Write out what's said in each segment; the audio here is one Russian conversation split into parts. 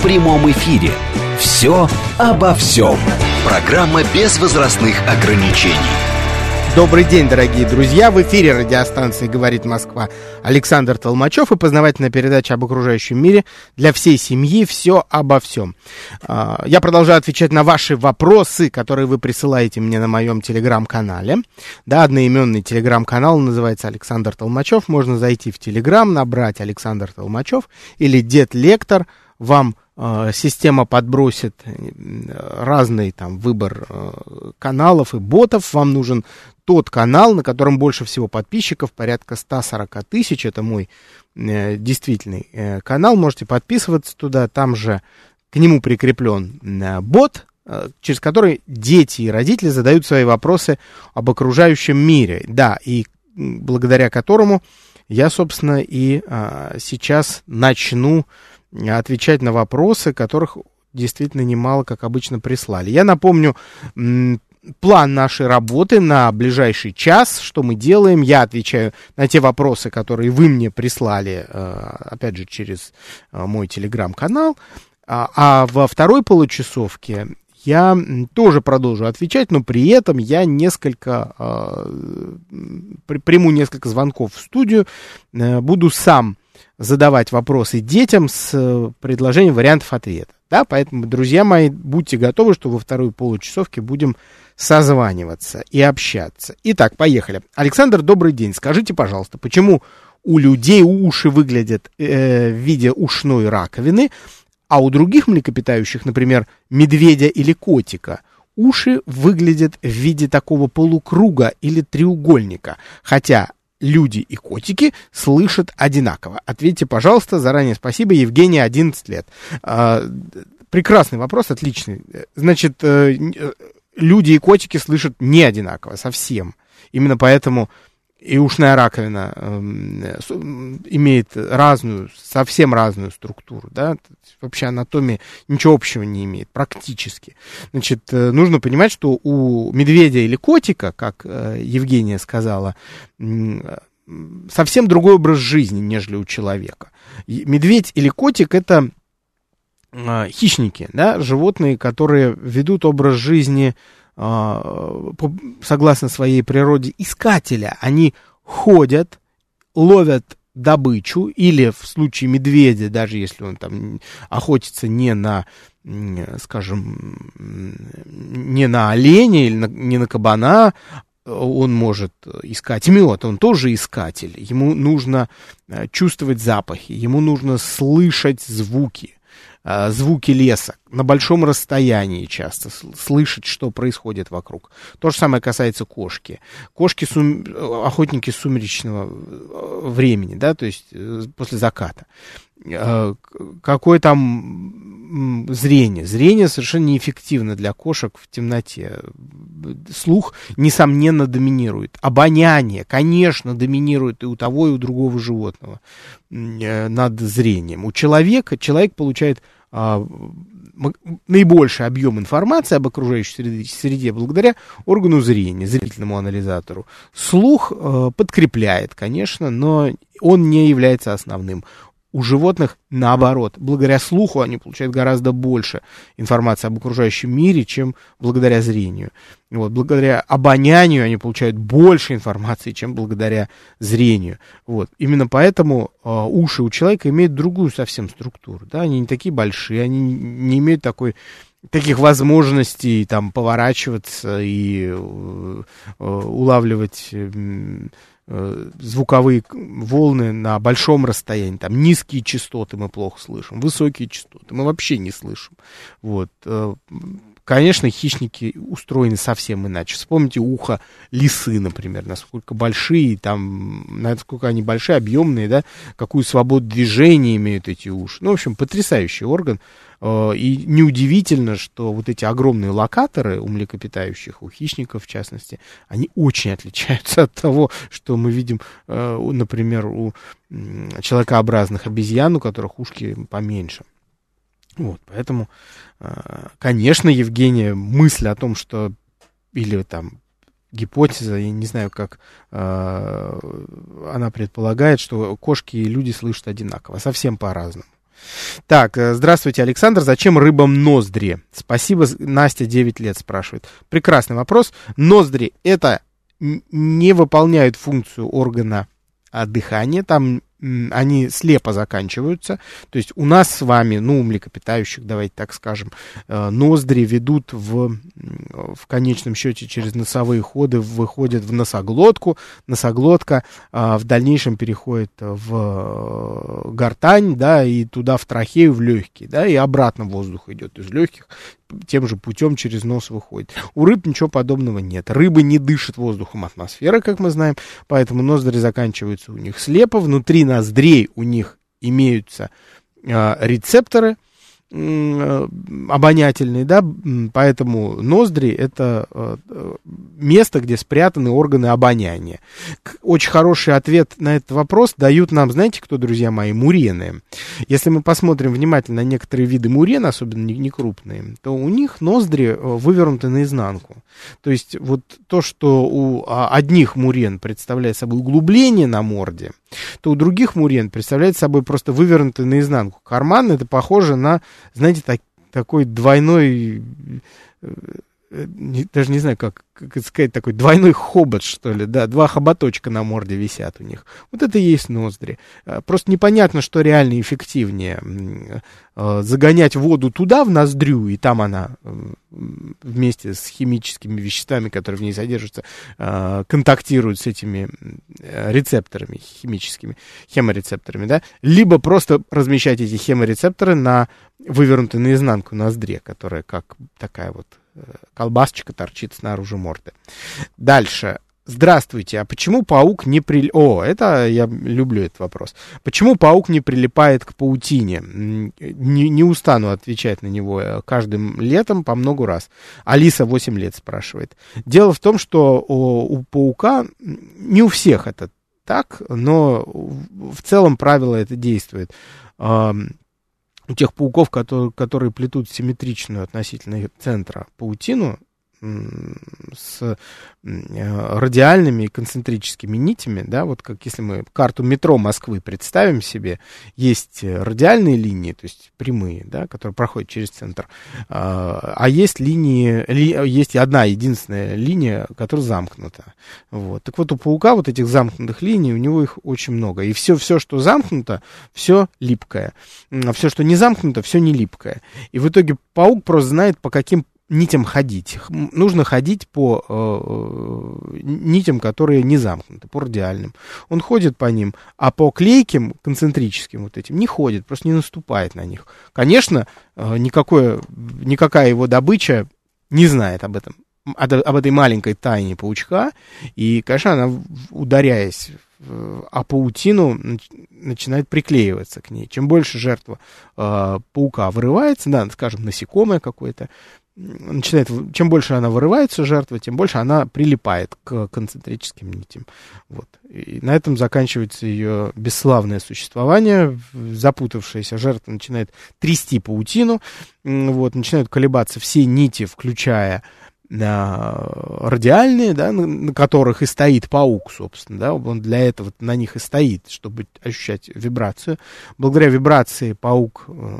в прямом эфире. «Все обо всем». Программа без возрастных ограничений. Добрый день, дорогие друзья! В эфире радиостанции «Говорит Москва» Александр Толмачев и познавательная передача об окружающем мире для всей семьи «Все обо всем». А, я продолжаю отвечать на ваши вопросы, которые вы присылаете мне на моем телеграм-канале. Да, одноименный телеграм-канал называется Александр Толмачев. Можно зайти в телеграм, набрать Александр Толмачев или Дед Лектор. Вам система подбросит э, разный там выбор э, каналов и ботов. Вам нужен тот канал, на котором больше всего подписчиков, порядка 140 тысяч. Это мой действительный канал. Можете подписываться туда. Там же к нему прикреплен бот, через который дети и родители задают свои вопросы об окружающем мире. Да, и благодаря которому я, собственно, и сейчас начну отвечать на вопросы, которых действительно немало, как обычно, прислали. Я напомню план нашей работы на ближайший час, что мы делаем. Я отвечаю на те вопросы, которые вы мне прислали, э, опять же, через э, мой телеграм-канал. А, а во второй получасовке я тоже продолжу отвечать, но при этом я несколько, э, приму несколько звонков в студию, буду сам задавать вопросы детям с э, предложением вариантов ответа. Да, поэтому, друзья мои, будьте готовы, что во второй получасовке будем созваниваться и общаться. Итак, поехали. Александр, добрый день. Скажите, пожалуйста, почему у людей уши выглядят э, в виде ушной раковины, а у других млекопитающих, например, медведя или котика, уши выглядят в виде такого полукруга или треугольника, хотя люди и котики слышат одинаково? Ответьте, пожалуйста, заранее спасибо. Евгения, 11 лет. А, прекрасный вопрос, отличный. Значит, э, э, люди и котики слышат не одинаково, совсем. Именно поэтому и ушная раковина э, имеет разную, совсем разную структуру, да, вообще анатомия ничего общего не имеет, практически. Значит, э, нужно понимать, что у медведя или котика, как э, Евгения сказала, э, совсем другой образ жизни, нежели у человека. Медведь или котик это хищники, да, животные, которые ведут образ жизни согласно своей природе, искателя. Они ходят, ловят добычу, или в случае медведя, даже если он там охотится не на, скажем, не на оленя или на, не на кабана, он может искать мед, он тоже искатель. Ему нужно э, чувствовать запахи, ему нужно слышать звуки. Э, звуки леса на большом расстоянии часто, слышать, что происходит вокруг. То же самое касается кошки. Кошки сум... охотники сумеречного э, времени, да, то есть э, после заката. Какое там зрение? Зрение совершенно неэффективно для кошек в темноте. Слух, несомненно, доминирует. Обоняние, конечно, доминирует и у того, и у другого животного над зрением. У человека человек получает а, наибольший объем информации об окружающей среде, среде благодаря органу зрения, зрительному анализатору. Слух э, подкрепляет, конечно, но он не является основным. У животных наоборот. Благодаря слуху они получают гораздо больше информации об окружающем мире, чем благодаря зрению. Вот, благодаря обонянию они получают больше информации, чем благодаря зрению. Вот. Именно поэтому э, уши у человека имеют другую совсем структуру. Да? Они не такие большие, они не имеют такой таких возможностей там поворачиваться и э, э улавливать звуковые волны на большом расстоянии, там низкие частоты мы плохо слышим, высокие частоты мы вообще не слышим. Вот. Конечно, хищники устроены совсем иначе. Вспомните ухо лисы, например, насколько большие, там, насколько они большие, объемные, да, какую свободу движения имеют эти уши. Ну, в общем, потрясающий орган. Э, и неудивительно, что вот эти огромные локаторы у млекопитающих, у хищников в частности, они очень отличаются от того, что мы видим, э, например, у человекообразных обезьян, у которых ушки поменьше. Вот, поэтому, э, конечно, Евгения, мысль о том, что или там гипотеза, я не знаю, как э, она предполагает, что кошки и люди слышат одинаково, совсем по-разному. Так, э, здравствуйте, Александр. Зачем рыбам ноздри? Спасибо, Настя 9 лет спрашивает. Прекрасный вопрос. Ноздри это не выполняют функцию органа дыхания. Там они слепо заканчиваются. То есть у нас с вами, ну, у млекопитающих, давайте так скажем, э, ноздри ведут в, в конечном счете через носовые ходы, выходят в носоглотку. Носоглотка а, в дальнейшем переходит в э, гортань, да, и туда в трахею, в легкие, да, и обратно воздух идет из легких тем же путем через нос выходит. У рыб ничего подобного нет. Рыбы не дышат воздухом атмосферы, как мы знаем, поэтому ноздри заканчиваются у них слепо. Внутри ноздрей у них имеются э, рецепторы, обонятельный, да, поэтому ноздри это э, место, где спрятаны органы обоняния. Очень хороший ответ на этот вопрос дают нам, знаете, кто, друзья мои, мурены. Если мы посмотрим внимательно на некоторые виды мурен, особенно не крупные, то у них ноздри э, вывернуты наизнанку. То есть вот то, что у а, одних мурен представляет собой углубление на морде, то у других мурен представляет собой просто вывернутый наизнанку. Карман это похоже на, знаете, так, такой двойной э, не, даже не знаю, как, как сказать, такой двойной хобот, что ли, да, два хоботочка на морде висят у них. Вот это и есть ноздри. А, просто непонятно, что реально эффективнее. А, загонять воду туда, в ноздрю, и там она вместе с химическими веществами, которые в ней содержатся, контактируют с этими рецепторами химическими, хеморецепторами, да, либо просто размещать эти хеморецепторы на вывернутой наизнанку ноздре, которая как такая вот колбасочка торчит снаружи морды. Дальше. Здравствуйте, а почему паук не прилипает... О, это я люблю этот вопрос. Почему паук не прилипает к паутине? Не, не устану отвечать на него э, каждым летом по много раз. Алиса 8 лет спрашивает. Дело в том, что у паука, не у всех это так, но в целом правило это действует у тех пауков, которые, которые плетут симметричную относительно центра паутину, с радиальными и концентрическими нитями, да, вот как если мы карту метро Москвы представим себе, есть радиальные линии, то есть прямые, да, которые проходят через центр, а, а есть линии, есть одна единственная линия, которая замкнута, вот. Так вот у паука вот этих замкнутых линий, у него их очень много, и все, все, что замкнуто, все липкое, а все, что не замкнуто, все не липкое, и в итоге паук просто знает, по каким нитям ходить. Нужно ходить по э, э, нитям, которые не замкнуты, по радиальным. Он ходит по ним, а по клейким, концентрическим вот этим, не ходит, просто не наступает на них. Конечно, э, никакое, никакая его добыча не знает об этом, об этой маленькой тайне паучка, и, конечно, она, ударяясь а паутину начинает приклеиваться к ней. Чем больше жертва э, паука вырывается, да, скажем, насекомое какое-то, начинает, чем больше она вырывается, жертва, тем больше она прилипает к концентрическим нитям. Вот. И на этом заканчивается ее бесславное существование. Запутавшаяся жертва начинает трясти паутину, вот, начинают колебаться все нити, включая радиальные, да, на, которых и стоит паук, собственно, да, он для этого на них и стоит, чтобы ощущать вибрацию. Благодаря вибрации паук, э,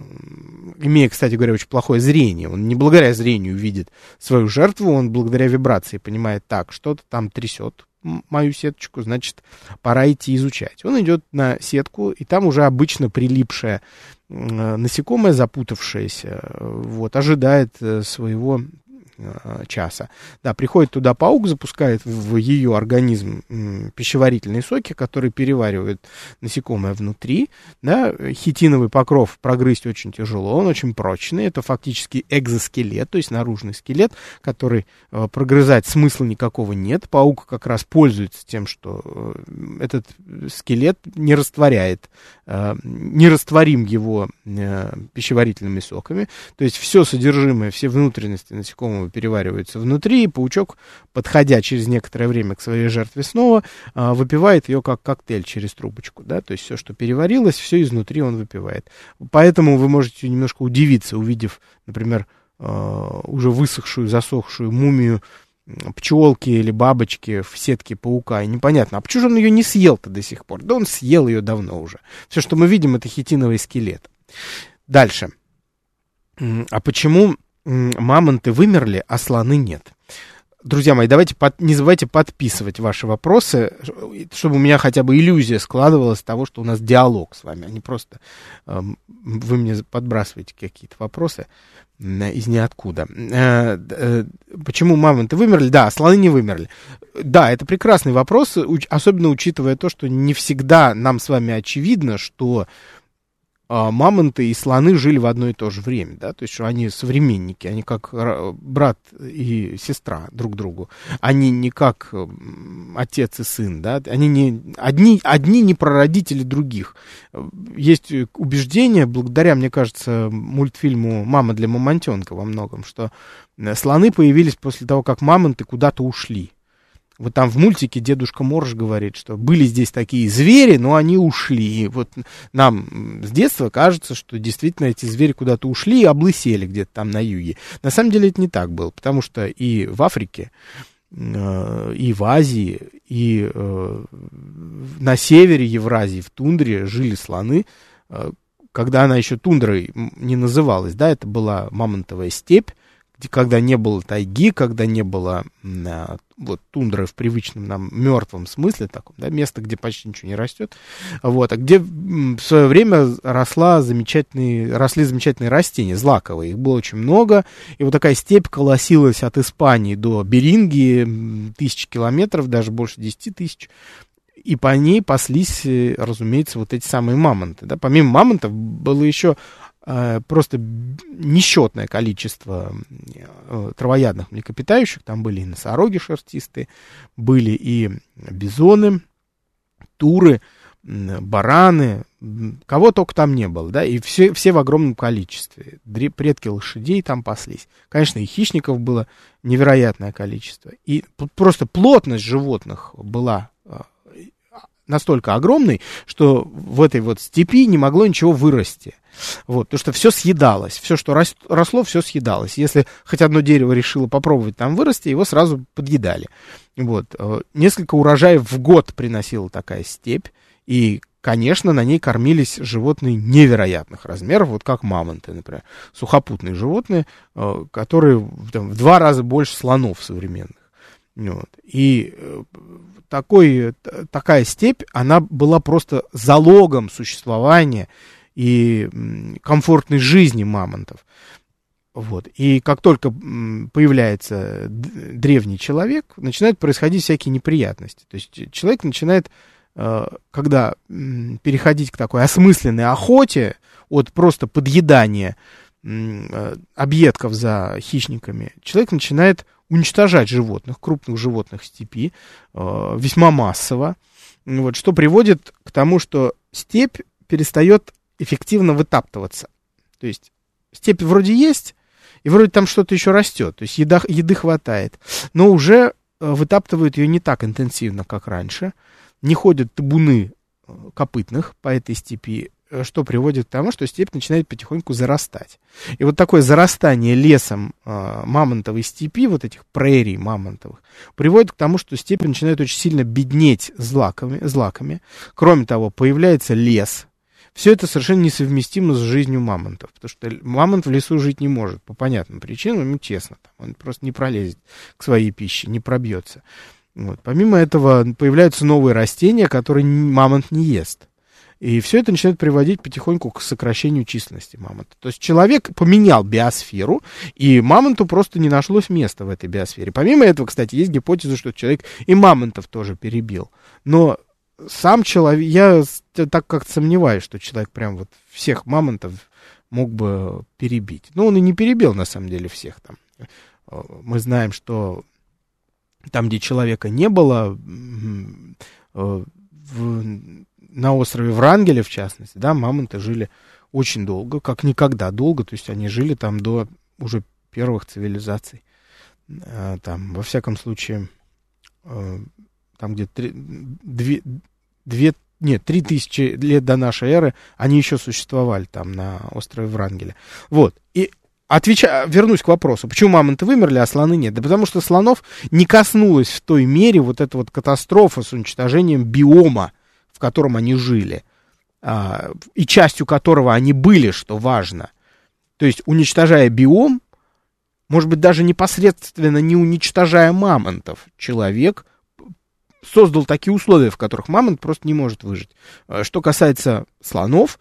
имея, кстати говоря, очень плохое зрение, он не благодаря зрению видит свою жертву, он благодаря вибрации понимает, так, что-то там трясет мою сеточку, значит, пора идти изучать. Он идет на сетку, и там уже обычно прилипшая насекомое, запутавшееся, вот, ожидает э, своего э, часа. Да, приходит туда паук, запускает в ее организм пищеварительные соки, которые переваривают насекомое внутри. Да, хитиновый покров прогрызть очень тяжело, он очень прочный. Это фактически экзоскелет, то есть наружный скелет, который э, прогрызать смысла никакого нет. Паук как раз пользуется тем, что э, этот скелет не растворяет, не растворим его пищеварительными соками. То есть все содержимое, все внутренности насекомого перевариваются внутри, и паучок, подходя через некоторое время к своей жертве снова, а, выпивает ее как коктейль через трубочку, да, то есть все, что переварилось, все изнутри он выпивает. Поэтому вы можете немножко удивиться, увидев, например, а, уже высохшую, засохшую мумию пчелки или бабочки в сетке паука. И непонятно, а почему же он ее не съел-то до сих пор? Да он съел ее давно уже. Все, что мы видим, это хитиновый скелет. Дальше. А почему мамонты вымерли, а слоны нет? Друзья мои, давайте под, не забывайте подписывать ваши вопросы, чтобы у меня хотя бы иллюзия складывалась того, что у нас диалог с вами, а не просто э, вы мне подбрасываете какие-то вопросы э, из ниоткуда. Э, э, почему мамонты вымерли? Да, слоны не вымерли. Да, это прекрасный вопрос, уч, особенно учитывая то, что не всегда нам с вами очевидно, что а, мамонты и слоны жили в одно и то же время, да, то есть они современники, они как брат и сестра друг другу, они не как отец и сын, да, они не, одни, одни не прародители других. Есть убеждение, благодаря, мне кажется, мультфильму «Мама для мамонтенка» во многом, что слоны появились после того, как мамонты куда-то ушли. Вот там в мультике дедушка Морж говорит, что были здесь такие звери, но они ушли. И вот нам с детства кажется, что действительно эти звери куда-то ушли и облысели где-то там на юге. На самом деле это не так было, потому что и в Африке, э, и в Азии, и э, на севере Евразии, в тундре жили слоны, э, когда она еще тундрой не называлась, да, это была мамонтовая степь, когда не было тайги, когда не было а, вот тундры в привычном нам мертвом смысле таком, да, место, где почти ничего не растет, вот, а где в свое время росла замечательные, росли замечательные растения, злаковые, их было очень много, и вот такая степь колосилась от Испании до Берингии, тысячи километров, даже больше десяти тысяч, и по ней паслись, э, разумеется, вот эти самые мамонты. Да? Помимо мамонтов было еще просто несчетное количество э, травоядных млекопитающих. Там были и носороги шерстистые, были и бизоны, туры, бараны, кого только там не было, да, и все, все в огромном количестве. Предки лошадей там паслись. Конечно, и хищников было невероятное количество. И просто плотность животных была э, настолько огромной, что в этой вот степи не могло ничего вырасти. Вот, потому что все съедалось, все, что росло, все съедалось. Если хоть одно дерево решило попробовать там вырасти, его сразу подъедали. Вот, э, несколько урожаев в год приносила такая степь, и, конечно, на ней кормились животные невероятных размеров, вот как мамонты, например, сухопутные животные, э, которые там, в два раза больше слонов современных. Вот. И э, такой, такая степь, она была просто залогом существования и комфортной жизни мамонтов. Вот. И как только появляется древний человек, начинают происходить всякие неприятности. То есть человек начинает, э, когда переходить к такой осмысленной охоте от просто подъедания э, объедков за хищниками, человек начинает уничтожать животных, крупных животных степи, э, весьма массово, вот, что приводит к тому, что степь перестает эффективно вытаптываться. То есть степь вроде есть, и вроде там что-то еще растет, то есть еда, еды хватает, но уже э, вытаптывают ее не так интенсивно, как раньше, не ходят табуны э, копытных по этой степи, Э, что приводит к тому, что степь начинает потихоньку зарастать. И вот такое зарастание лесом э, мамонтовой степи, вот этих прерий мамонтовых, приводит к тому, что степи начинают очень сильно беднеть злаками, злаками. Кроме того, появляется лес. Все это совершенно несовместимо с жизнью мамонтов, потому что мамонт в лесу жить не может по понятным причинам, ему честно, он просто не пролезет к своей пище, не пробьется. Вот. Помимо этого появляются новые растения, которые мамонт не ест. И все это начинает приводить потихоньку к сокращению численности мамонта. То есть человек поменял биосферу, и мамонту просто не нашлось места в этой биосфере. Помимо этого, кстати, есть гипотеза, что человек и мамонтов тоже перебил. Но сам человек, я так как-то сомневаюсь, что человек прям вот всех мамонтов мог бы перебить. Ну, он и не перебил, на самом деле, всех там. Э, мы знаем, что там, где человека не было, э, в, на острове Врангеля, в частности, да, мамонты жили очень долго, как никогда долго, то есть они жили там до уже первых цивилизаций. Э, там, во всяком случае, там где две, нет, три тысячи лет до нашей эры они еще существовали там на острове Врангеля. Вот, и Отвеча... Вернусь к вопросу, почему мамонты вымерли, а слоны нет? Да потому что слонов не коснулась в той мере вот эта вот катастрофа с уничтожением биома, в котором они жили, а, и частью которого они были, что важно. То есть, уничтожая биом, может быть, даже непосредственно не уничтожая мамонтов, человек создал такие условия, в которых мамонт просто не может выжить. А, что касается слонов,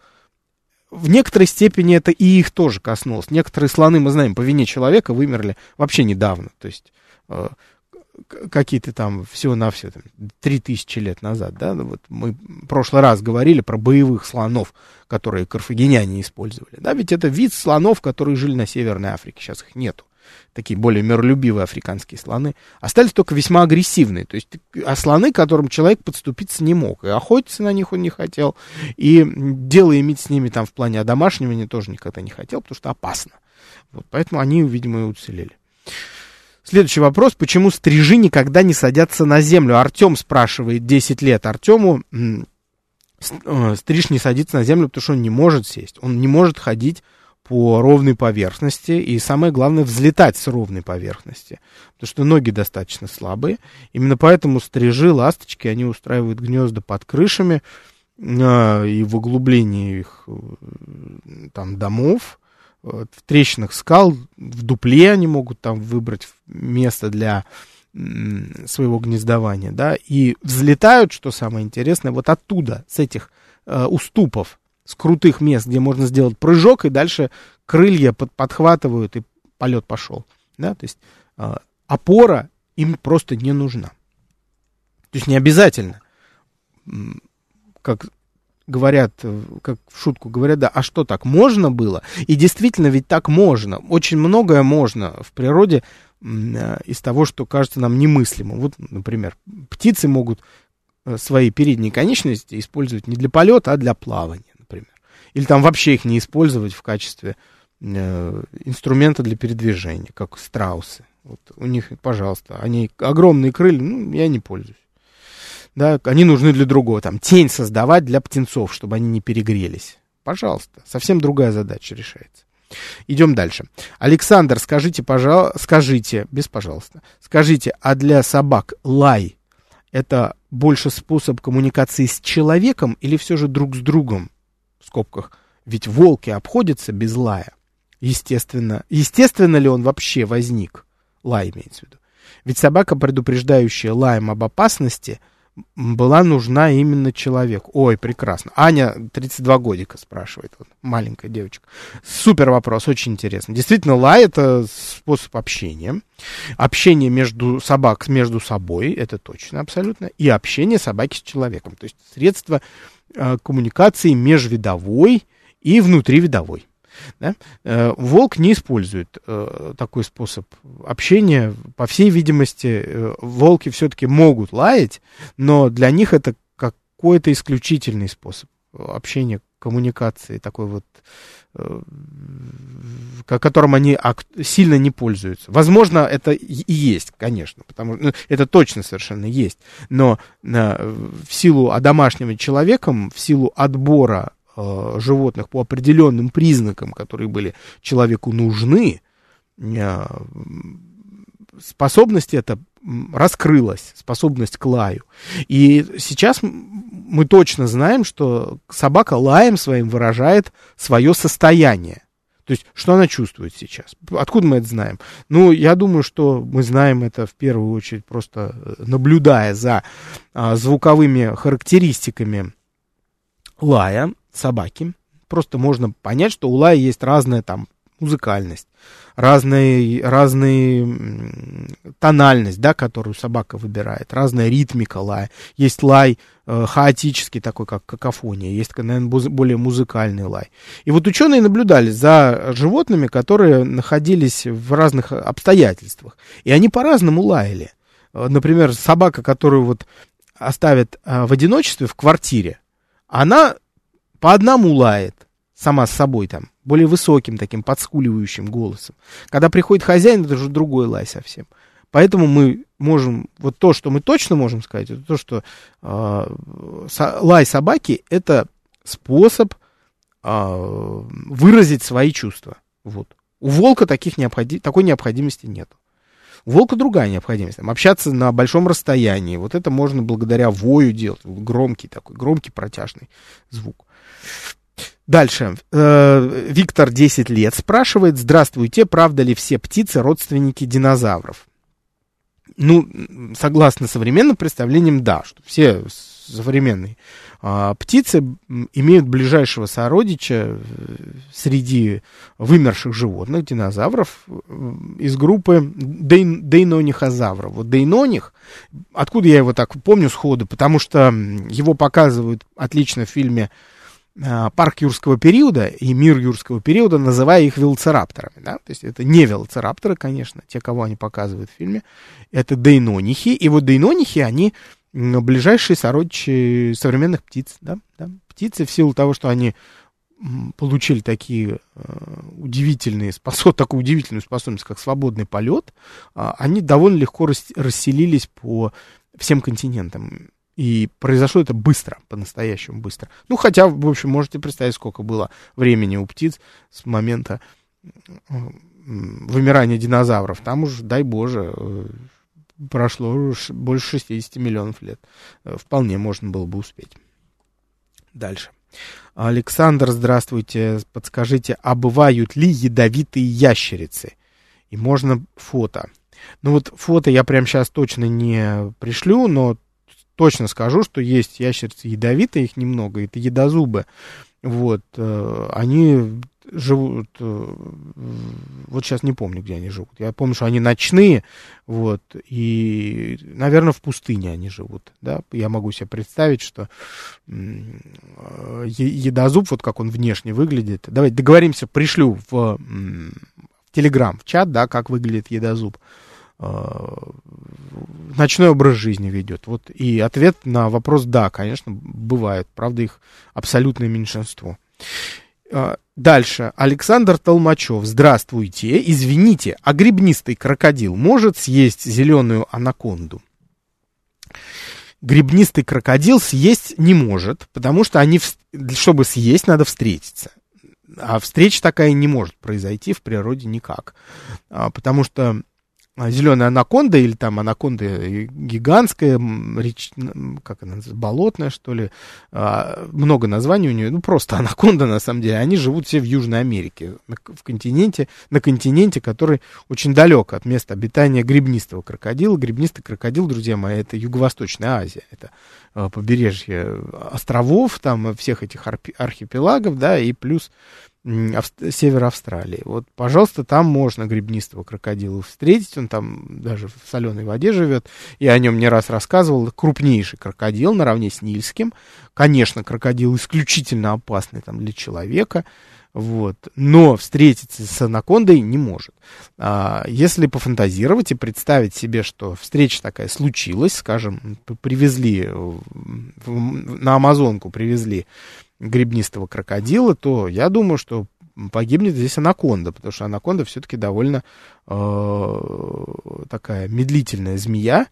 в некоторой степени это и их тоже коснулось. Некоторые слоны, мы знаем, по вине человека вымерли вообще недавно. То есть э, какие-то там всего-навсего там, 3000 лет назад, да, ну вот мы в прошлый раз говорили про боевых слонов, которые карфагеняне использовали, да, ведь это вид слонов, которые жили на Северной Африке, сейчас их нету такие более миролюбивые африканские слоны, остались только весьма агрессивные, то есть а слоны, к которым человек подступиться не мог, и охотиться на них он не хотел, и дело иметь с ними там в плане одомашнивания тоже никогда не хотел, потому что опасно. Вот, поэтому они, видимо, и уцелели. Следующий вопрос. Почему стрижи никогда не садятся на землю? Артем спрашивает 10 лет. Артему э, стриж не садится на землю, потому что он не может сесть. Он не может ходить по ровной поверхности и самое главное взлетать с ровной поверхности, потому что ноги достаточно слабые. Именно поэтому стрижи, ласточки, они устраивают гнезда под крышами э, и в углублении их э, там домов, э, в трещинах скал, в дупле они могут там выбрать место для своего гнездования, да, и взлетают, что самое интересное, вот оттуда, с этих э, уступов, с крутых мест, где можно сделать прыжок, и дальше крылья под, подхватывают, и полет пошел. Да? То есть э, опора им просто не нужна. То есть не обязательно, как говорят, как в шутку говорят, да, а что так, можно было? И действительно ведь так можно. Очень многое можно в природе а, из того, что кажется нам немыслимым. Вот, например, птицы могут э, свои передние конечности использовать не для полета, а для плавания или там вообще их не использовать в качестве э, инструмента для передвижения, как страусы. Вот у них, пожалуйста, они огромные крылья, ну, я не пользуюсь. Да, они нужны для другого, там, тень создавать для птенцов, чтобы они не перегрелись. Пожалуйста, совсем другая задача решается. Идем дальше. Александр, скажите, пожалуйста, скажите, без пожалуйста, скажите, а для собак лай это больше способ коммуникации с человеком или все же друг с другом? В скобках, ведь волки обходятся без лая. Естественно, естественно ли он вообще возник? Лай имеется в виду. Ведь собака, предупреждающая лаем об опасности, была нужна именно человек. Ой, прекрасно. Аня, 32 годика, спрашивает, вот, маленькая девочка. Супер вопрос, очень интересно. Действительно, лай это способ общения. Общение между собак, между собой, это точно, абсолютно. И общение собаки с человеком. То есть средство Э, коммуникации межвидовой и внутривидовой. Да? Э, волк не использует э, такой способ общения. По всей видимости, волки все-таки могут лаять, но для них это какой-то исключительный способ общения, коммуникации, такой вот которым они сильно не пользуются. Возможно, это и есть, конечно, потому что ну, это точно совершенно есть. Но э, в силу одомашнивания человеком, в силу отбора э, животных по определенным признакам, которые были человеку нужны, э, способность эта раскрылась, способность к лаю. И сейчас мы точно знаем, что собака лаем своим выражает свое состояние. То есть, что она чувствует сейчас? Откуда мы это знаем? Ну, я думаю, что мы знаем это в первую очередь просто э, наблюдая за а, звуковыми характеристиками лая собаки. Просто можно понять, что у лая есть разная там музыкальность, разная, разная тональность, да, которую собака выбирает, разная ритмика лая. Есть лай э, хаотический такой, как какофония, есть, наверное, более музыкальный лай. И вот ученые наблюдали за животными, которые находились в разных обстоятельствах, и они по-разному лаяли. Э, например, собака, которую вот оставят э, в одиночестве в квартире, она по одному лает, сама с собой там, более высоким таким подскуливающим голосом. Когда приходит хозяин, это уже другой лай совсем. Поэтому мы можем, вот то, что мы точно можем сказать, это то, что э, со, лай собаки это способ э, выразить свои чувства. Вот. У волка таких необходи, такой необходимости нет. У волка другая необходимость. Там, общаться на большом расстоянии. Вот это можно благодаря вою делать. Громкий такой, громкий протяжный звук. Дальше. Э, Виктор 10 лет спрашивает, здравствуйте, правда ли все птицы родственники динозавров? Ну, согласно современным представлениям, да, что все современные а, птицы имеют ближайшего сородича э, среди вымерших животных, динозавров, из группы дейн, дейнонихозавров. Вот дейноних, откуда я его так помню сходу, потому что его показывают отлично в фильме парк юрского периода и мир юрского периода, называя их велоцирапторами. Да? То есть это не велоцирапторы, конечно, те, кого они показывают в фильме, это дейнонихи. И вот дейнонихи, они ближайшие сородичи современных птиц. Да? Да? Птицы в силу того, что они получили такие э, удивительные способ, такую удивительную способность, как свободный полет, э, они довольно легко рас, расселились по всем континентам. И произошло это быстро, по-настоящему быстро. Ну, хотя, в общем, можете представить, сколько было времени у птиц с момента вымирания динозавров. Там уж, дай боже, э, прошло больше 60 миллионов лет. Э, вполне можно было бы успеть. Дальше. Александр, здравствуйте. Подскажите, а бывают ли ядовитые ящерицы? И можно фото. Ну вот фото я прямо сейчас точно не пришлю, но точно скажу, что есть ящерицы ядовитые, их немного, это едозубы. Вот, э, они живут, э, вот сейчас не помню, где они живут. Я помню, что они ночные, вот, и, наверное, в пустыне они живут, да. Я могу себе представить, что едозуб, вот как он внешне выглядит. Давайте договоримся, пришлю в, в Телеграм, в чат, да, как выглядит едозуб. Э, ночной образ жизни ведет. Вот и ответ на вопрос да, конечно, бывает. Правда, их абсолютное меньшинство. Э, дальше. Александр Толмачев. Здравствуйте. Извините, а грибнистый крокодил может съесть зеленую анаконду? Грибнистый крокодил съесть не может, потому что они, чтобы съесть, надо встретиться. А встреча такая не может произойти в природе никак. А, потому что зеленая анаконда или там анаконда гигантская, реч, как она называется, болотная, что ли, а, много названий у нее, ну, просто анаконда, на самом деле, они живут все в Южной Америке, в континенте, на континенте, который очень далек от места обитания грибнистого крокодила. Грибнистый крокодил, друзья мои, это Юго-Восточная Азия, это а, побережье островов, там, всех этих архипелагов, да, и плюс север Австралии. Вот, пожалуйста, там можно грибнистого крокодила встретить, он там даже в соленой воде живет, я о нем не раз рассказывал, крупнейший крокодил наравне с Нильским, конечно, крокодил исключительно опасный там для человека, вот, но встретиться с анакондой не может. А, если пофантазировать и представить себе, что встреча такая случилась, скажем, привезли на Амазонку привезли грибнистого крокодила, то я думаю, что погибнет здесь анаконда, потому что анаконда все-таки довольно э, такая медлительная змея,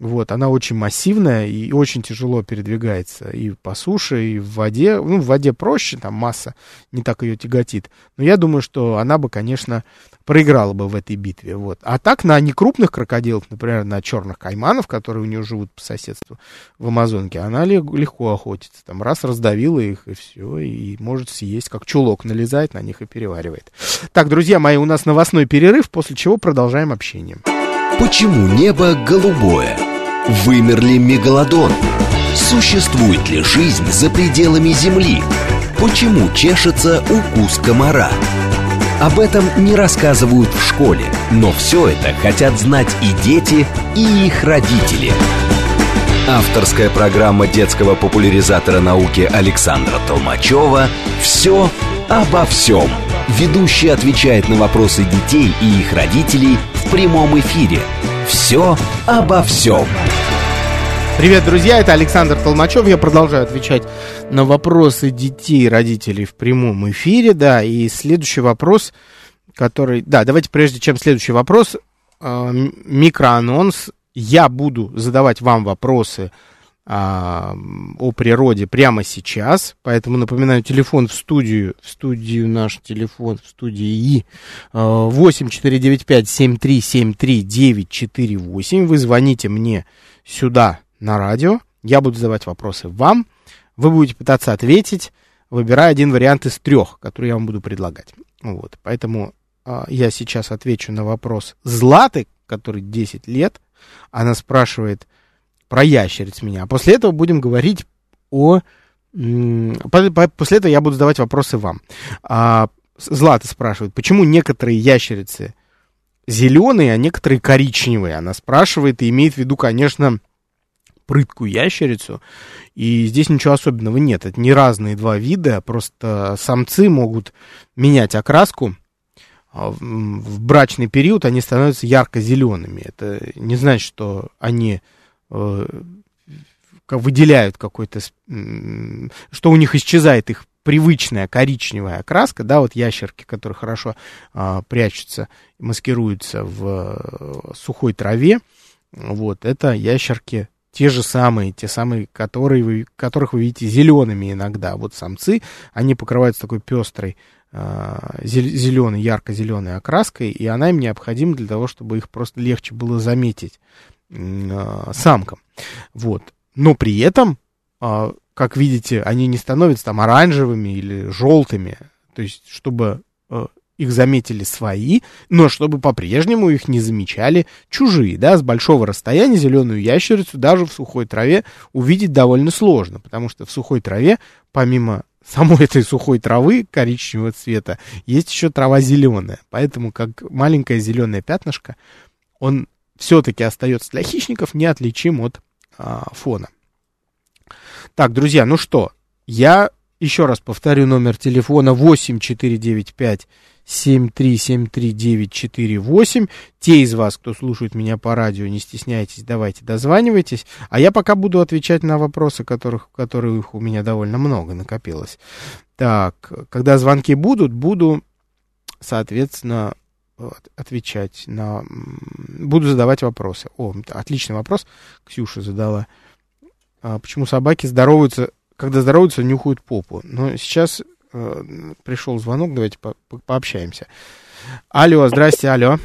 вот, она очень массивная и очень тяжело передвигается и по суше, и в воде. Ну, в воде проще, там масса не так ее тяготит. Но я думаю, что она бы, конечно, проиграла бы в этой битве. Вот. А так на некрупных крокодилов, например, на черных кайманов, которые у нее живут по соседству в Амазонке, она легко охотится. Там раз раздавила их, и все, и может съесть, как чулок налезает на них и переваривает. Так, друзья мои, у нас новостной перерыв, после чего продолжаем общение. Почему небо голубое? Вымерли мегалодон? Существует ли жизнь за пределами Земли? Почему чешется укус комара? Об этом не рассказывают в школе, но все это хотят знать и дети, и их родители. Авторская программа детского популяризатора науки Александра Толмачева «Все обо всем». Ведущий отвечает на вопросы детей и их родителей в прямом эфире. «Все обо всем». Привет, друзья, это Александр Толмачев. Я продолжаю отвечать на вопросы детей и родителей в прямом эфире. Да, и следующий вопрос, который... Да, давайте прежде чем следующий вопрос, э, микроанонс. Я буду задавать вам вопросы а, о природе прямо сейчас, поэтому напоминаю телефон в студию, в студию наш телефон в студии И 8495 7373 948. Вы звоните мне сюда на радио. Я буду задавать вопросы вам. Вы будете пытаться ответить, выбирая один вариант из трех, который я вам буду предлагать. Вот, поэтому а, я сейчас отвечу на вопрос Златы, который 10 лет. Она спрашивает про ящериц меня. А после этого будем говорить о... После этого я буду задавать вопросы вам. А, Злата спрашивает, почему некоторые ящерицы зеленые, а некоторые коричневые? Она спрашивает и имеет в виду, конечно, прыткую ящерицу. И здесь ничего особенного нет. Это не разные два вида, просто самцы могут менять окраску. А в брачный период они становятся ярко-зелеными. Это не значит, что они э, выделяют какой-то, что у них исчезает их привычная коричневая окраска, да, вот ящерки, которые хорошо а, прячутся, маскируются в э, сухой траве, вот, это ящерки те же самые, те самые, которые вы, которых вы видите зелеными иногда. Вот самцы, они покрываются такой пестрой а, зеленой, ярко-зеленой окраской, и она им необходима для того, чтобы их просто легче было заметить э, самкам. Вот. Но при этом, э, как видите, они не становятся там оранжевыми или желтыми. То есть, чтобы их заметили свои, но чтобы по-прежнему их не замечали чужие, да, с большого расстояния зеленую ящерицу даже в сухой траве увидеть довольно сложно, потому что в сухой траве, помимо самой этой сухой травы коричневого цвета, есть еще трава зеленая, поэтому как маленькое зеленое пятнышко, он все-таки остается для хищников неотличим от а, фона. Так, друзья, ну что, я еще раз повторю номер телефона 8495 7373948. Те из вас, кто слушает меня по радио, не стесняйтесь, давайте дозванивайтесь. А я пока буду отвечать на вопросы, которых, которых у меня довольно много накопилось. Так, когда звонки будут, буду, соответственно, отвечать на... Буду задавать вопросы. О, отличный вопрос Ксюша задала. А почему собаки здороваются, когда здороваются, нюхают попу? Но сейчас пришел звонок, давайте по по пообщаемся. Алло, здрасте, алло.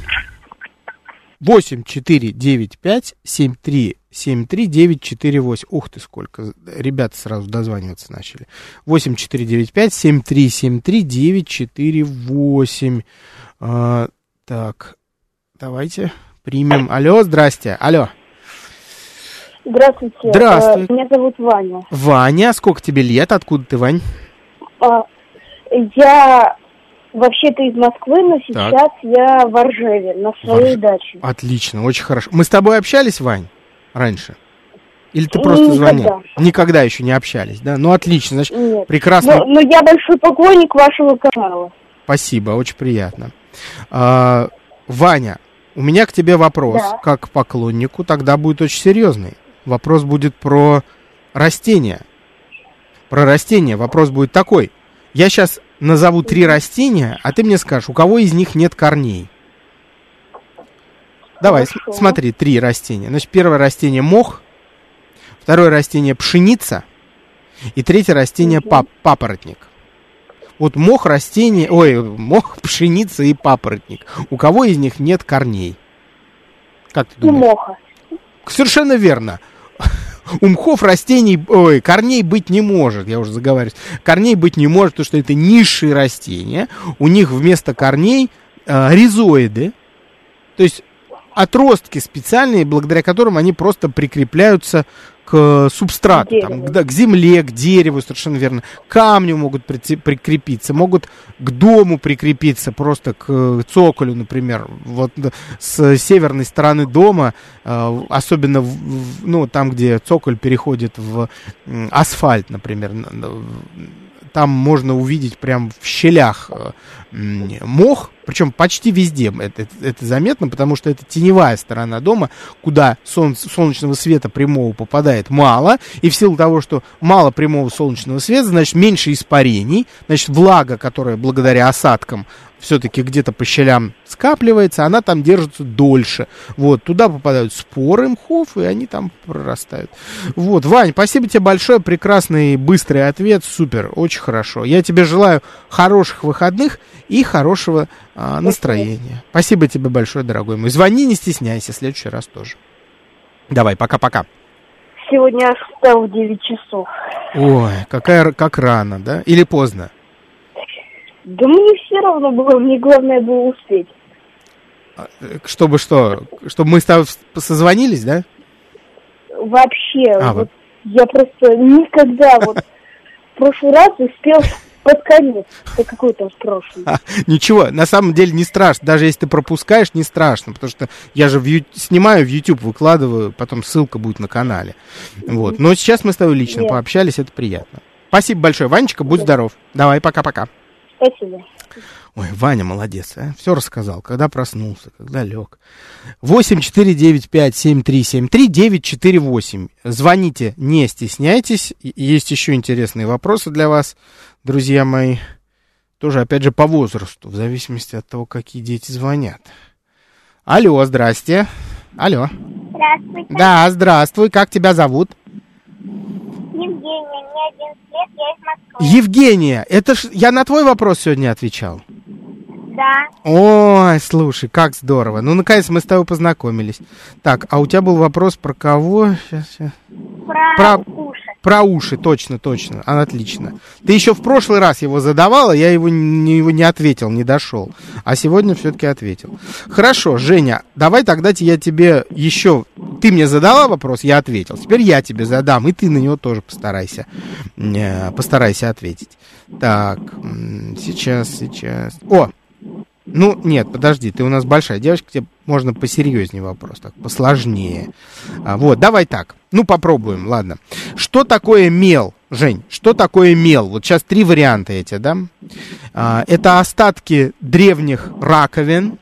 8 4 9 5 7 3 7 3 9 4 8. Ух ты, сколько. Ребята сразу дозваниваться начали. 8 4 9 5 7 3 7 3 9 4 8. А, так, давайте примем. Алло, здрасте. Алло. Здравствуйте. Здравствуй. Меня зовут Ваня. Ваня, сколько тебе лет? Откуда ты, Вань? Я вообще-то из Москвы, но сейчас так. я в Оржеве, на своей Варж... даче. Отлично, очень хорошо. Мы с тобой общались, Вань, раньше? Или ты просто Никогда. звонил? Никогда еще не общались, да? Ну, отлично, значит, Нет. прекрасно. Но, но я большой поклонник вашего канала. Спасибо, очень приятно. А, Ваня, у меня к тебе вопрос, да. как к поклоннику, тогда будет очень серьезный. Вопрос будет про растения. Про растения вопрос будет такой. Я сейчас назову три растения, а ты мне скажешь, у кого из них нет корней. Давай, Хорошо. смотри, три растения. Значит, первое растение мох, второе растение пшеница, и третье растение пап папоротник. Вот мох растение, ой, мох, пшеница и папоротник. У кого из них нет корней? Как ты думаешь? У моха. Совершенно верно у мхов растений, ой, корней быть не может, я уже заговариваюсь. Корней быть не может, потому что это низшие растения. У них вместо корней э, ризоиды. То есть отростки специальные, благодаря которым они просто прикрепляются к субстрату, там, к, да, к земле, к дереву, совершенно верно, к камню могут прикрепиться, могут к дому прикрепиться, просто к цоколю, например. Вот с северной стороны дома, э, особенно ну, там, где цоколь переходит в асфальт, например, там можно увидеть прям в щелях э, мох, причем почти везде это, это, заметно, потому что это теневая сторона дома, куда солнце, солнечного света прямого попадает мало, и в силу того, что мало прямого солнечного света, значит меньше испарений, значит влага, которая благодаря осадкам все-таки где-то по щелям скапливается, она там держится дольше. Вот, туда попадают споры мхов, и они там прорастают. Вот, Вань, спасибо тебе большое, прекрасный быстрый ответ, супер, очень хорошо. Я тебе желаю хороших выходных и хорошего а, настроения. Спасибо тебе большое, дорогой мой. Звони, не стесняйся, в следующий раз тоже. Давай, пока-пока. Сегодня встал в 9 часов. Ой, какая, как рано, да? Или поздно? Да мне все равно было, мне главное было успеть. А, чтобы что? Чтобы мы с тобой созвонились, да? Вообще, а, вот, вот я просто никогда вот в прошлый раз успел под конец. Это какой то прошлый. А, ничего, на самом деле не страшно. Даже если ты пропускаешь, не страшно. Потому что я же в ю... снимаю в YouTube, выкладываю, потом ссылка будет на канале. Вот. Но сейчас мы с тобой лично Нет. пообщались, это приятно. Спасибо большое, Ванечка, будь Нет. здоров. Давай, пока-пока. Спасибо. Ой, Ваня молодец, а? Все рассказал, когда проснулся, когда лег. 8 4 9 5 7 3 7 3 9 4 8. Звоните, не стесняйтесь. Есть еще интересные вопросы для вас, друзья мои. Тоже, опять же, по возрасту, в зависимости от того, какие дети звонят. Алло, здрасте. Алло. Здравствуйте. Да, здравствуй. Как тебя зовут? Евгения, мне 11 лет, я из Москвы. Евгения, это ж я на твой вопрос сегодня отвечал. Да. Ой, слушай, как здорово. Ну, наконец мы с тобой познакомились. Так, а у тебя был вопрос про кого? Сейчас, сейчас. Про, про уши. Про уши, точно, точно. А, отлично. Ты еще в прошлый раз его задавала, я его не, его не ответил, не дошел. А сегодня все-таки ответил. Хорошо, Женя, давай тогда я тебе еще... Ты мне задала вопрос, я ответил. Теперь я тебе задам, и ты на него тоже постарайся. Э, постарайся ответить. Так, сейчас, сейчас. О, ну, нет, подожди, ты у нас большая девочка, тебе можно посерьезнее вопрос, так, посложнее. А, вот, давай так, ну, попробуем, ладно. Что такое мел, Жень, что такое мел? Вот сейчас три варианта эти, да? А, это остатки древних раковин,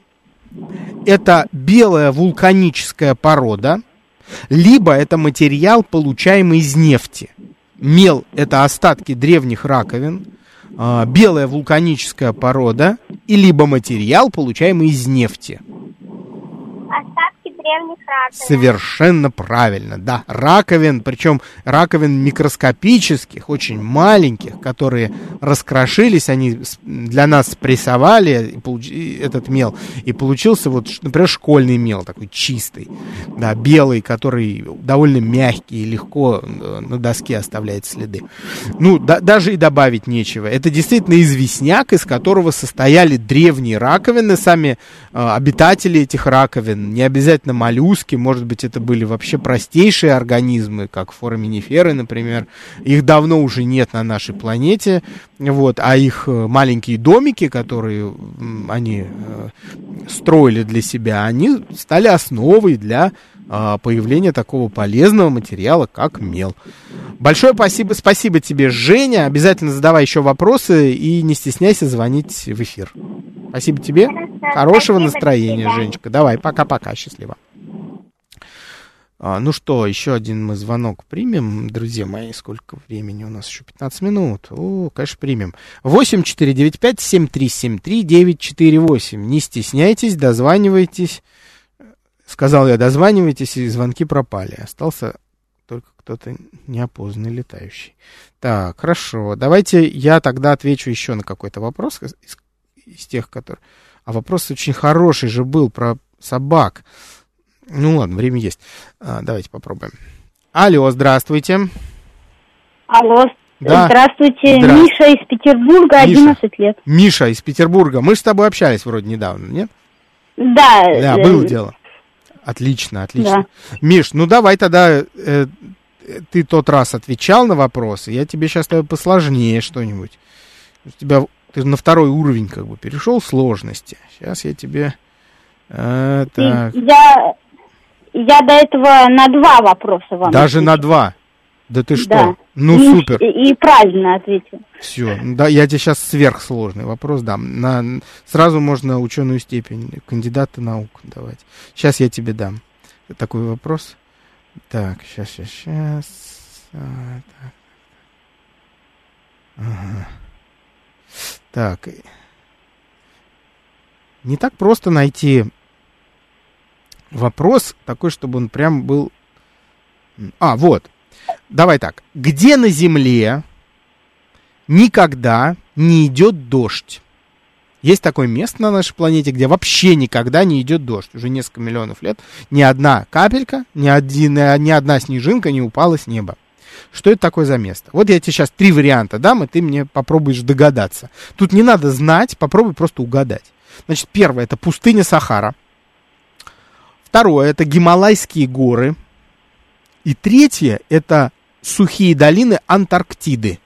это белая вулканическая порода, либо это материал, получаемый из нефти. Мел – это остатки древних раковин, белая вулканическая порода и либо материал, получаемый из нефти. Древних раковин. Совершенно правильно, да. Раковин, причем раковин микроскопических, очень маленьких, которые раскрошились, они для нас прессовали этот мел, и получился вот, например, школьный мел, такой чистый, да, белый, который довольно мягкий и легко э, на доске оставляет следы. Ну, да, даже и добавить нечего. Это действительно известняк, из которого состояли древние раковины, сами э, обитатели этих раковин, не обязательно моллюски, может быть, это были вообще простейшие организмы, как фораминиферы, например. Их давно уже нет на нашей планете, вот, а их э, маленькие домики, которые они э, строили для себя, они стали основой для э, появления такого полезного материала, как мел. Большое спасибо, спасибо тебе, Женя. Обязательно задавай еще вопросы и не стесняйся звонить в эфир. Спасибо тебе. Хорошо, Хорошего спасибо, настроения, Женечка. Давай, пока-пока, счастливо. А, ну что, еще один мы звонок примем, друзья мои. Сколько времени у нас еще? 15 минут. О, конечно, примем. 8495-7373-948. Не стесняйтесь, дозванивайтесь. Сказал я, дозванивайтесь, и звонки пропали. Остался только кто-то неопознанный летающий. Так, хорошо. Давайте я тогда отвечу еще на какой-то вопрос из, из тех, которые... А вопрос очень хороший же был про собак. Ну ладно, время есть. А, давайте попробуем. Алло, здравствуйте. Алло, да. Здравствуйте, Здравствуйте, Миша из Петербурга, Миша. 11 лет. Миша из Петербурга. Мы же с тобой общались вроде недавно, нет? Да. Да, было дело. Отлично, отлично. Да. Миш, ну давай тогда э, ты тот раз отвечал на вопросы, я тебе сейчас давай посложнее что-нибудь. У тебя ты на второй уровень как бы перешел сложности. Сейчас я тебе э, так. Я я до этого на два вопроса вам. Даже отвечу. на два. Да ты что? Да. Ну, и, супер. И, и правильно ответил. Все. Да, я тебе сейчас сверхсложный вопрос дам. На, сразу можно ученую степень кандидата наук давать. Сейчас я тебе дам такой вопрос. Так, сейчас, сейчас, сейчас. А, так. Ага. Так. Не так просто найти вопрос такой, чтобы он прям был... А, вот. Давай так. Где на Земле никогда не идет дождь? Есть такое место на нашей планете, где вообще никогда не идет дождь. Уже несколько миллионов лет ни одна капелька, ни, один, ни одна снежинка не упала с неба. Что это такое за место? Вот я тебе сейчас три варианта дам, и ты мне попробуешь догадаться. Тут не надо знать, попробуй просто угадать. Значит, первое это пустыня Сахара. Второе это Гималайские горы. И третье – это сухие долины Антарктиды.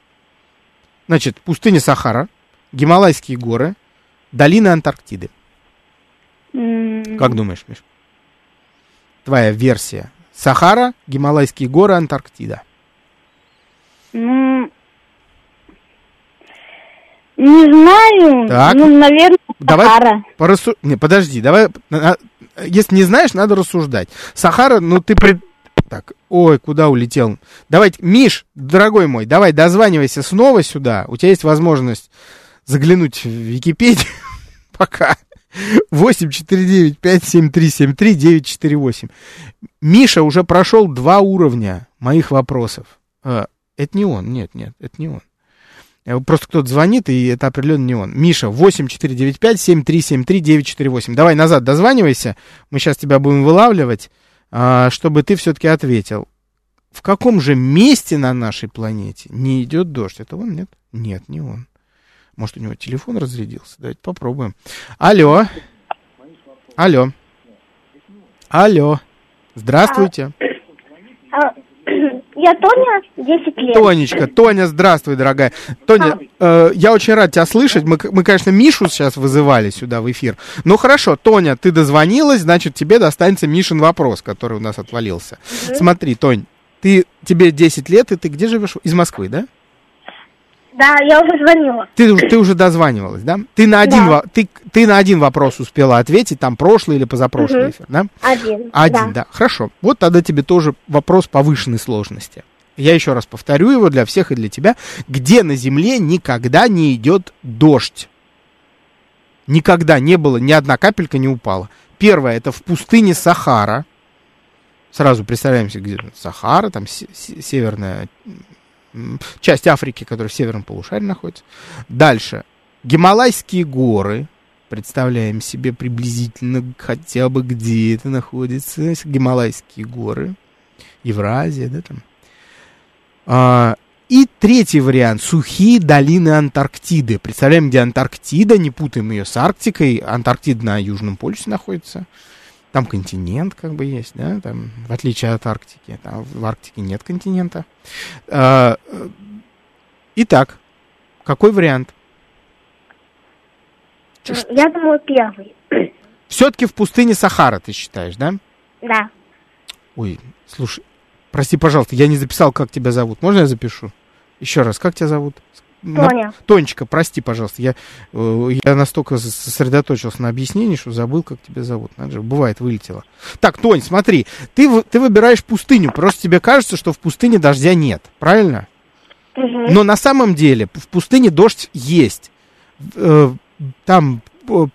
Значит, пустыня Сахара, Гималайские горы, долины Антарктиды. Mm. Как думаешь, Миш? Твоя версия. Сахара, Гималайские горы, Антарктида. Ну, не знаю. Так. Ну, наверное, давай Сахара. Не, подожди, давай. Если не знаешь, надо рассуждать. Сахара, ну ты пред... Так, ой, куда улетел? Давайте, Миш, дорогой мой, давай дозванивайся снова сюда. У тебя есть возможность заглянуть в Википедию. Пока. 849-573-73-948. Миша уже прошел два уровня моих вопросов. А, это не он, нет, нет, это не он. Э, просто кто-то звонит, и это определенно не он. Миша, 8495-7373-948. Давай назад дозванивайся, мы сейчас тебя будем вылавливать. А, чтобы ты все-таки ответил, в каком же месте на нашей планете не идет дождь? Это он, нет? Нет, не он. Может, у него телефон разрядился? Давайте попробуем. Алло. Алло. Алло. Здравствуйте. А, я Тоня, 10 лет. Тонечка, Тоня, здравствуй, дорогая. Тоня, а. э, я очень рад тебя слышать. Мы, мы, конечно, Мишу сейчас вызывали сюда в эфир. Ну хорошо, Тоня, ты дозвонилась, значит, тебе достанется Мишин вопрос, который у нас отвалился. Угу. Смотри, Тонь, ты, тебе 10 лет, и ты где живешь? Из Москвы, да? Да, я уже звонила. Ты, ты уже дозванивалась, да? Ты на один, да. ты, ты на один вопрос успела ответить, там прошлый или позапрошлый угу. эфир, да? Один. Один, да. да. Хорошо. Вот тогда тебе тоже вопрос повышенной сложности. Я еще раз повторю его для всех и для тебя. Где на Земле никогда не идет дождь? Никогда не было, ни одна капелька не упала. Первое, это в пустыне Сахара. Сразу представляемся, где Сахара, там северная часть Африки, которая в северном полушарии находится. Дальше. Гималайские горы. Представляем себе приблизительно хотя бы где это находится. Гималайские горы. Евразия, да, там. А, и третий вариант. Сухие долины Антарктиды. Представляем, где Антарктида, не путаем ее с Арктикой. Антарктида на Южном полюсе находится. Там континент как бы есть, да, там, в отличие от Арктики. Там в Арктике нет континента. А, итак, какой вариант? Я думаю, первый. Все-таки в пустыне Сахара, ты считаешь, да? Да. Ой, слушай, прости, пожалуйста, я не записал, как тебя зовут. Можно я запишу? Еще раз, как тебя зовут? Тоня. На... Тонечка, прости, пожалуйста, я, э, я настолько сосредоточился на объяснении, что забыл, как тебя зовут. Надо же, бывает, вылетело. Так, Тонь, смотри, ты, ты выбираешь пустыню, просто тебе кажется, что в пустыне дождя нет, правильно? Угу. Но на самом деле в пустыне дождь есть. Э, там э,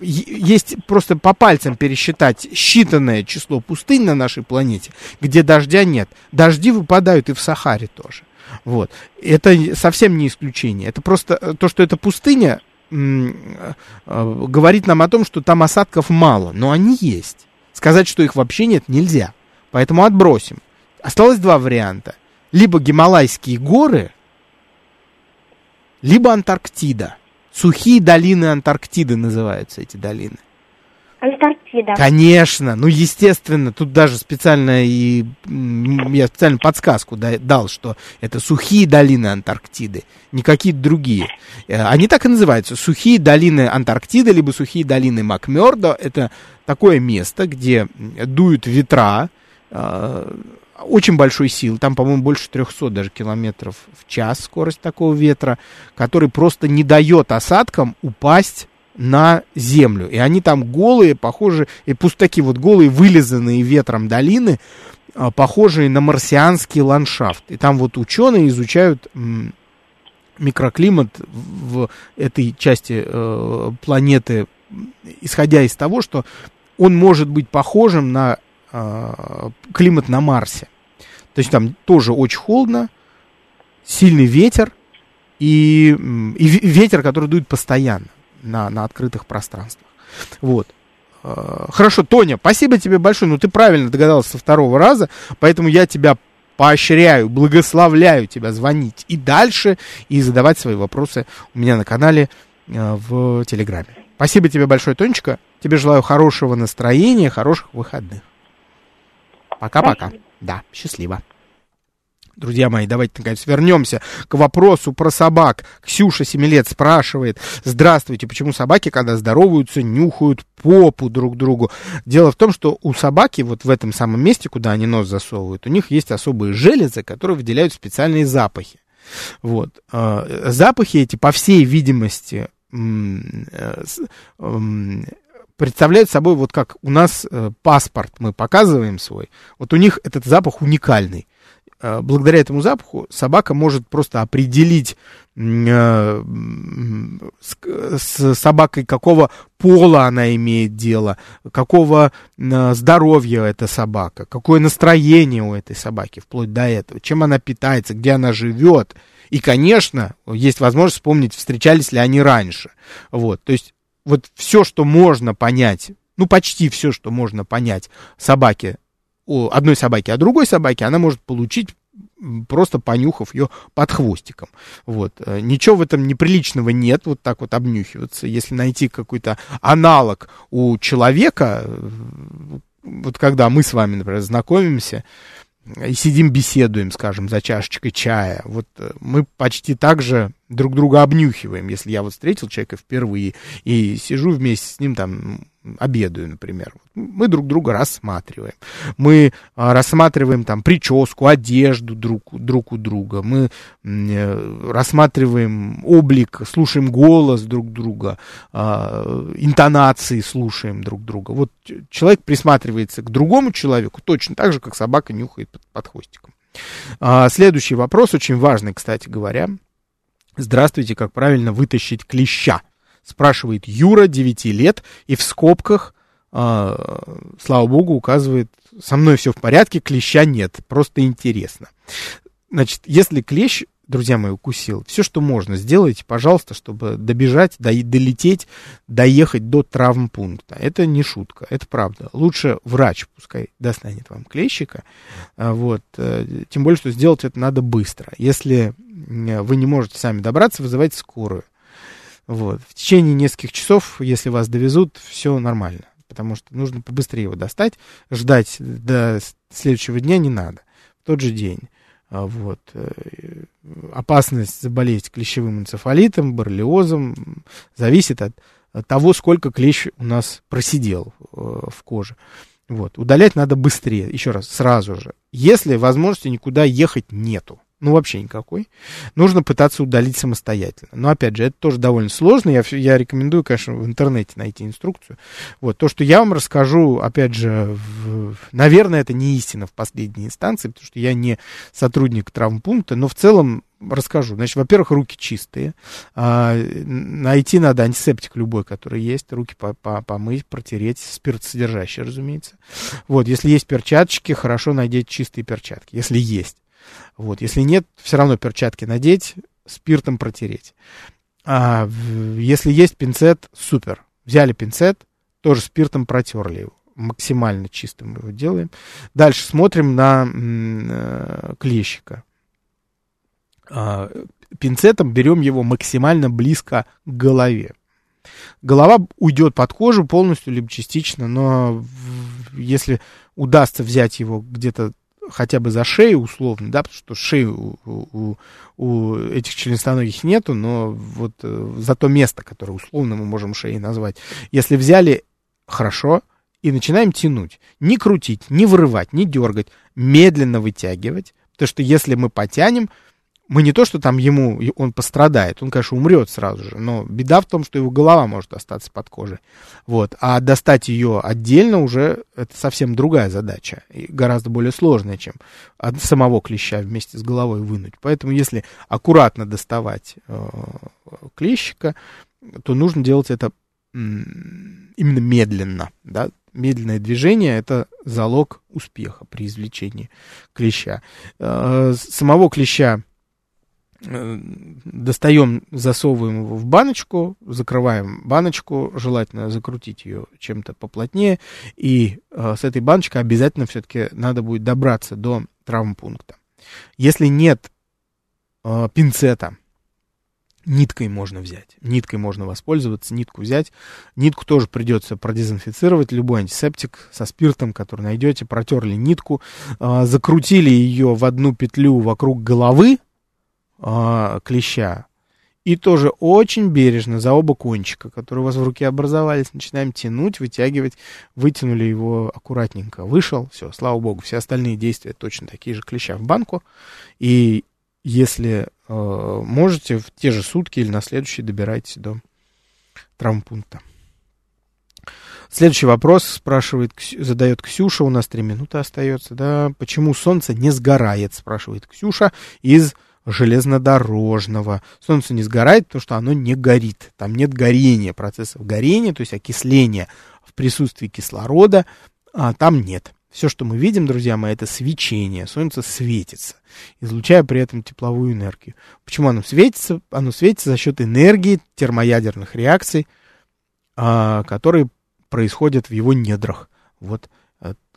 есть просто по пальцам пересчитать считанное число пустынь на нашей планете, где дождя нет. Дожди выпадают и в Сахаре тоже. Вот. Это совсем не исключение. Это просто э, то, что это пустыня, э, говорит нам о том, что там осадков мало, но они есть. Сказать, что их вообще нет, нельзя. Поэтому отбросим. Осталось два варианта. Либо Гималайские горы, либо Антарктида. Сухие долины Антарктиды называются эти долины. Антарктида. Конечно, ну естественно, тут даже специально и я специально подсказку дал, что это сухие долины Антарктиды, не какие-то другие. Э, они так и называются, сухие долины Антарктиды, либо сухие долины Макмердо. Это такое место, где дуют ветра, э, очень большой силы, там, по-моему, больше 300 даже километров в час скорость такого ветра, который просто не дает осадкам упасть на землю. И они там голые, похожие, и пусть такие вот голые, вылизанные ветром долины, а, похожие на марсианский ландшафт. И там вот ученые изучают микроклимат в этой части э, планеты, исходя из того, что он может быть похожим на э, климат на Марсе. То есть там тоже очень холодно, сильный ветер и, и ветер, который дует постоянно на, на открытых пространствах. Вот. Э, хорошо, Тоня, спасибо тебе большое. Ну, ты правильно догадался со второго раза, поэтому я тебя поощряю, благословляю тебя звонить и дальше, и задавать свои вопросы у меня на канале э, в Телеграме. Спасибо тебе большое, Тонечка. Тебе желаю хорошего настроения, хороших выходных. Пока-пока. Да, счастливо. Друзья мои, давайте, наконец, вернемся к вопросу про собак. Ксюша, 7 лет, спрашивает, здравствуйте, почему собаки, когда здороваются, нюхают попу друг другу? Дело в том, что у собаки, вот в этом самом месте, куда они нос засовывают, у них есть особые железы, которые выделяют специальные запахи. Вот. А, запахи эти, по всей видимости, э, представляют собой вот как у нас э, паспорт мы показываем свой, вот у них этот запах уникальный. Э, благодаря этому запаху собака может просто определить э, с собакой, какого пола она имеет дело, какого э, здоровья эта собака, какое настроение у этой собаки, вплоть до этого, чем она питается, где она живет. И, конечно, есть возможность вспомнить, встречались ли они раньше. Вот, то есть вот все, что можно понять, ну почти все, что можно понять собаке одной собаки, а другой собаки она может получить просто понюхав ее под хвостиком. Вот. Э, ничего в этом неприличного нет, вот так вот обнюхиваться. Если найти какой-то аналог у человека, э, вот когда мы с вами, например, знакомимся, и сидим, беседуем, скажем, за чашечкой чая. Вот э, мы почти так же друг друга обнюхиваем. Если я вот встретил человека впервые и сижу вместе с ним там обедаю, например. Мы друг друга рассматриваем. Мы а, рассматриваем там прическу, одежду друг, друг у друга. Мы э, рассматриваем облик, слушаем голос друг друга, а, интонации слушаем друг друга. Вот человек присматривается к другому человеку точно так же, как собака нюхает под, под хвостиком. А, следующий вопрос, очень важный, кстати говоря. Здравствуйте, как правильно вытащить клеща? Спрашивает Юра, 9 лет, и в скобках, э, слава богу, указывает, со мной все в порядке, клеща нет, просто интересно. Значит, если клещ, друзья мои, укусил, все, что можно, сделайте, пожалуйста, чтобы добежать, до, долететь, доехать до травмпункта. Это не шутка, это правда. Лучше врач пускай достанет вам клещика, а, вот, э, тем более, что сделать это надо быстро. Если вы не можете сами добраться, вызывайте скорую. Вот. В течение нескольких часов, если вас довезут, все нормально. Потому что нужно побыстрее его достать. Ждать до следующего дня не надо. В тот же день. А, вот. Э, опасность заболеть клещевым энцефалитом, боррелиозом зависит от, того, сколько клещ у нас просидел э, в коже. Вот. Удалять надо быстрее, еще раз, сразу же. Если возможности никуда ехать нету ну вообще никакой, нужно пытаться удалить самостоятельно. Но опять же, это тоже довольно сложно. Я, я рекомендую, конечно, в интернете найти инструкцию. Вот то, что я вам расскажу, опять же, в, наверное, это не истина в последней инстанции, потому что я не сотрудник травмпункта, но в целом расскажу. Значит, во-первых, руки чистые. А, найти надо антисептик любой, который есть. Руки по -по помыть, протереть. Спиртсодержащий, разумеется. Вот, если есть перчаточки, хорошо надеть чистые перчатки, если есть. Вот, если нет, все равно перчатки надеть, спиртом протереть. А, если есть пинцет, супер. Взяли пинцет, тоже спиртом протерли его. Максимально чистым его делаем. Дальше смотрим на э, клещика. А, пинцетом берем его максимально близко к голове. Голова уйдет под кожу полностью, либо частично, но если удастся взять его где-то хотя бы за шею условно, да, потому что шеи у, у, у этих членистоногих нету, но вот э, за то место, которое условно мы можем шеей назвать, если взяли хорошо и начинаем тянуть, не крутить, не вырывать, не дергать, медленно вытягивать, потому что если мы потянем, мы не то, что там ему, он пострадает, он, конечно, умрет сразу же, но беда в том, что его голова может остаться под кожей. Вот. А достать ее отдельно уже это совсем другая задача, и гораздо более сложная, чем от самого клеща вместе с головой вынуть. Поэтому, если аккуратно доставать э, клещика, то нужно делать это именно медленно, да, медленное движение – это залог успеха при извлечении клеща. Э, самого клеща достаем, засовываем его в баночку, закрываем баночку, желательно закрутить ее чем-то поплотнее, и э, с этой баночкой обязательно все-таки надо будет добраться до травмпункта. Если нет э, пинцета, ниткой можно взять, ниткой можно воспользоваться, нитку взять, нитку тоже придется продезинфицировать, любой антисептик со спиртом, который найдете, протерли нитку, э, закрутили ее в одну петлю вокруг головы, а, клеща. И тоже очень бережно за оба кончика, которые у вас в руке образовались, начинаем тянуть, вытягивать. Вытянули его аккуратненько. Вышел, все, слава богу. Все остальные действия точно такие же. Клеща в банку. И если э, можете, в те же сутки или на следующий добирайтесь до травмпункта. Следующий вопрос спрашивает, задает Ксюша, у нас три минуты остается, да, почему солнце не сгорает, спрашивает Ксюша из железнодорожного. Солнце не сгорает, потому что оно не горит. Там нет горения, процессов горения, то есть окисления в присутствии кислорода, а там нет. Все, что мы видим, друзья мои, это свечение. Солнце светится, излучая при этом тепловую энергию. Почему оно светится? Оно светится за счет энергии термоядерных реакций, а, которые происходят в его недрах. Вот.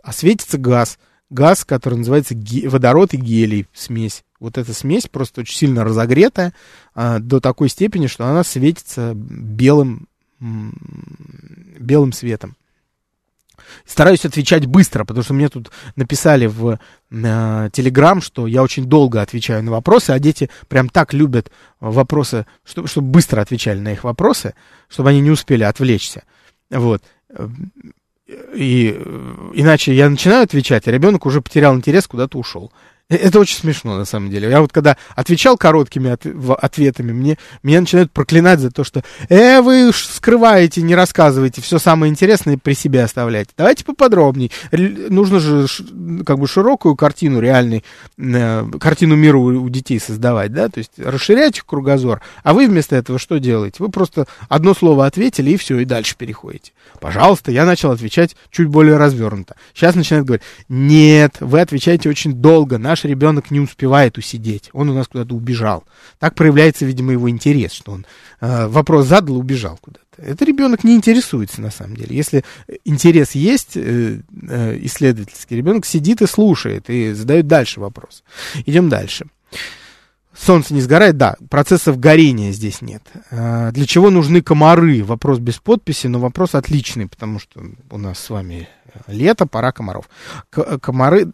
А светится газ. Газ, который называется водород и гелий, смесь вот эта смесь просто очень сильно разогретая а, до такой степени, что она светится белым, белым светом. Стараюсь отвечать быстро, потому что мне тут написали в Телеграм, что я очень долго отвечаю на вопросы, а дети прям так любят вопросы, чтобы, чтобы быстро отвечали на их вопросы, чтобы они не успели отвлечься. Вот. И иначе я начинаю отвечать, а ребенок уже потерял интерес, куда-то ушел. Э, это очень смешно, на самом деле. Я вот когда отвечал короткими от, ответами, мне, меня начинают проклинать за то, что «э, вы скрываете, не рассказываете, все самое интересное при себе оставляете». Давайте поподробнее. Нужно же как бы широкую картину реальной, э, картину мира у, у детей создавать, да, то есть расширять их кругозор, а вы вместо этого что делаете? Вы просто одно слово ответили, и все, и дальше переходите. Пожалуйста, я начал отвечать чуть более развернуто. Сейчас начинают говорить, нет, вы отвечаете очень долго, наш ребенок не успевает усидеть, он у нас куда-то убежал. Так проявляется, видимо, его интерес, что он э, вопрос задал и убежал куда-то. Это ребенок не интересуется на самом деле. Если интерес есть, э, э, исследовательский ребенок сидит и слушает, и задает дальше вопрос. Идем дальше. Солнце не сгорает, да, процессов горения здесь нет. А, для чего нужны комары? Вопрос без подписи, но вопрос отличный, потому что у нас с вами лето, пора комаров. Комары,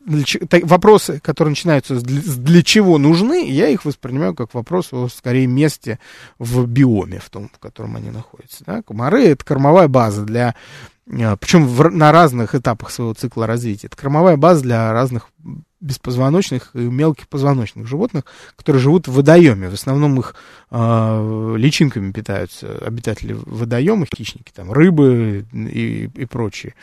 вопросы, которые начинаются с для чего нужны, я их воспринимаю как вопрос о, скорее, месте в биоме, в том, в котором они находятся. Да? Комары — это кормовая база для причем в, на разных этапах своего цикла развития. Это кормовая база для разных беспозвоночных и мелких позвоночных животных, которые живут в водоеме. В основном их э, личинками питаются обитатели водоема, хищники, там, рыбы и, и прочие.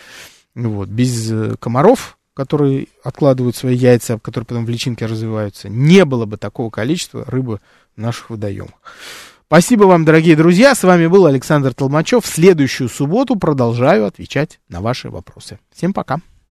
Вот. Без э, комаров, которые откладывают свои яйца, которые потом в личинке развиваются, не было бы такого количества рыбы в наших водоемах. Спасибо вам, дорогие друзья. С вами был Александр Толмачев. В следующую субботу продолжаю отвечать на ваши вопросы. Всем пока.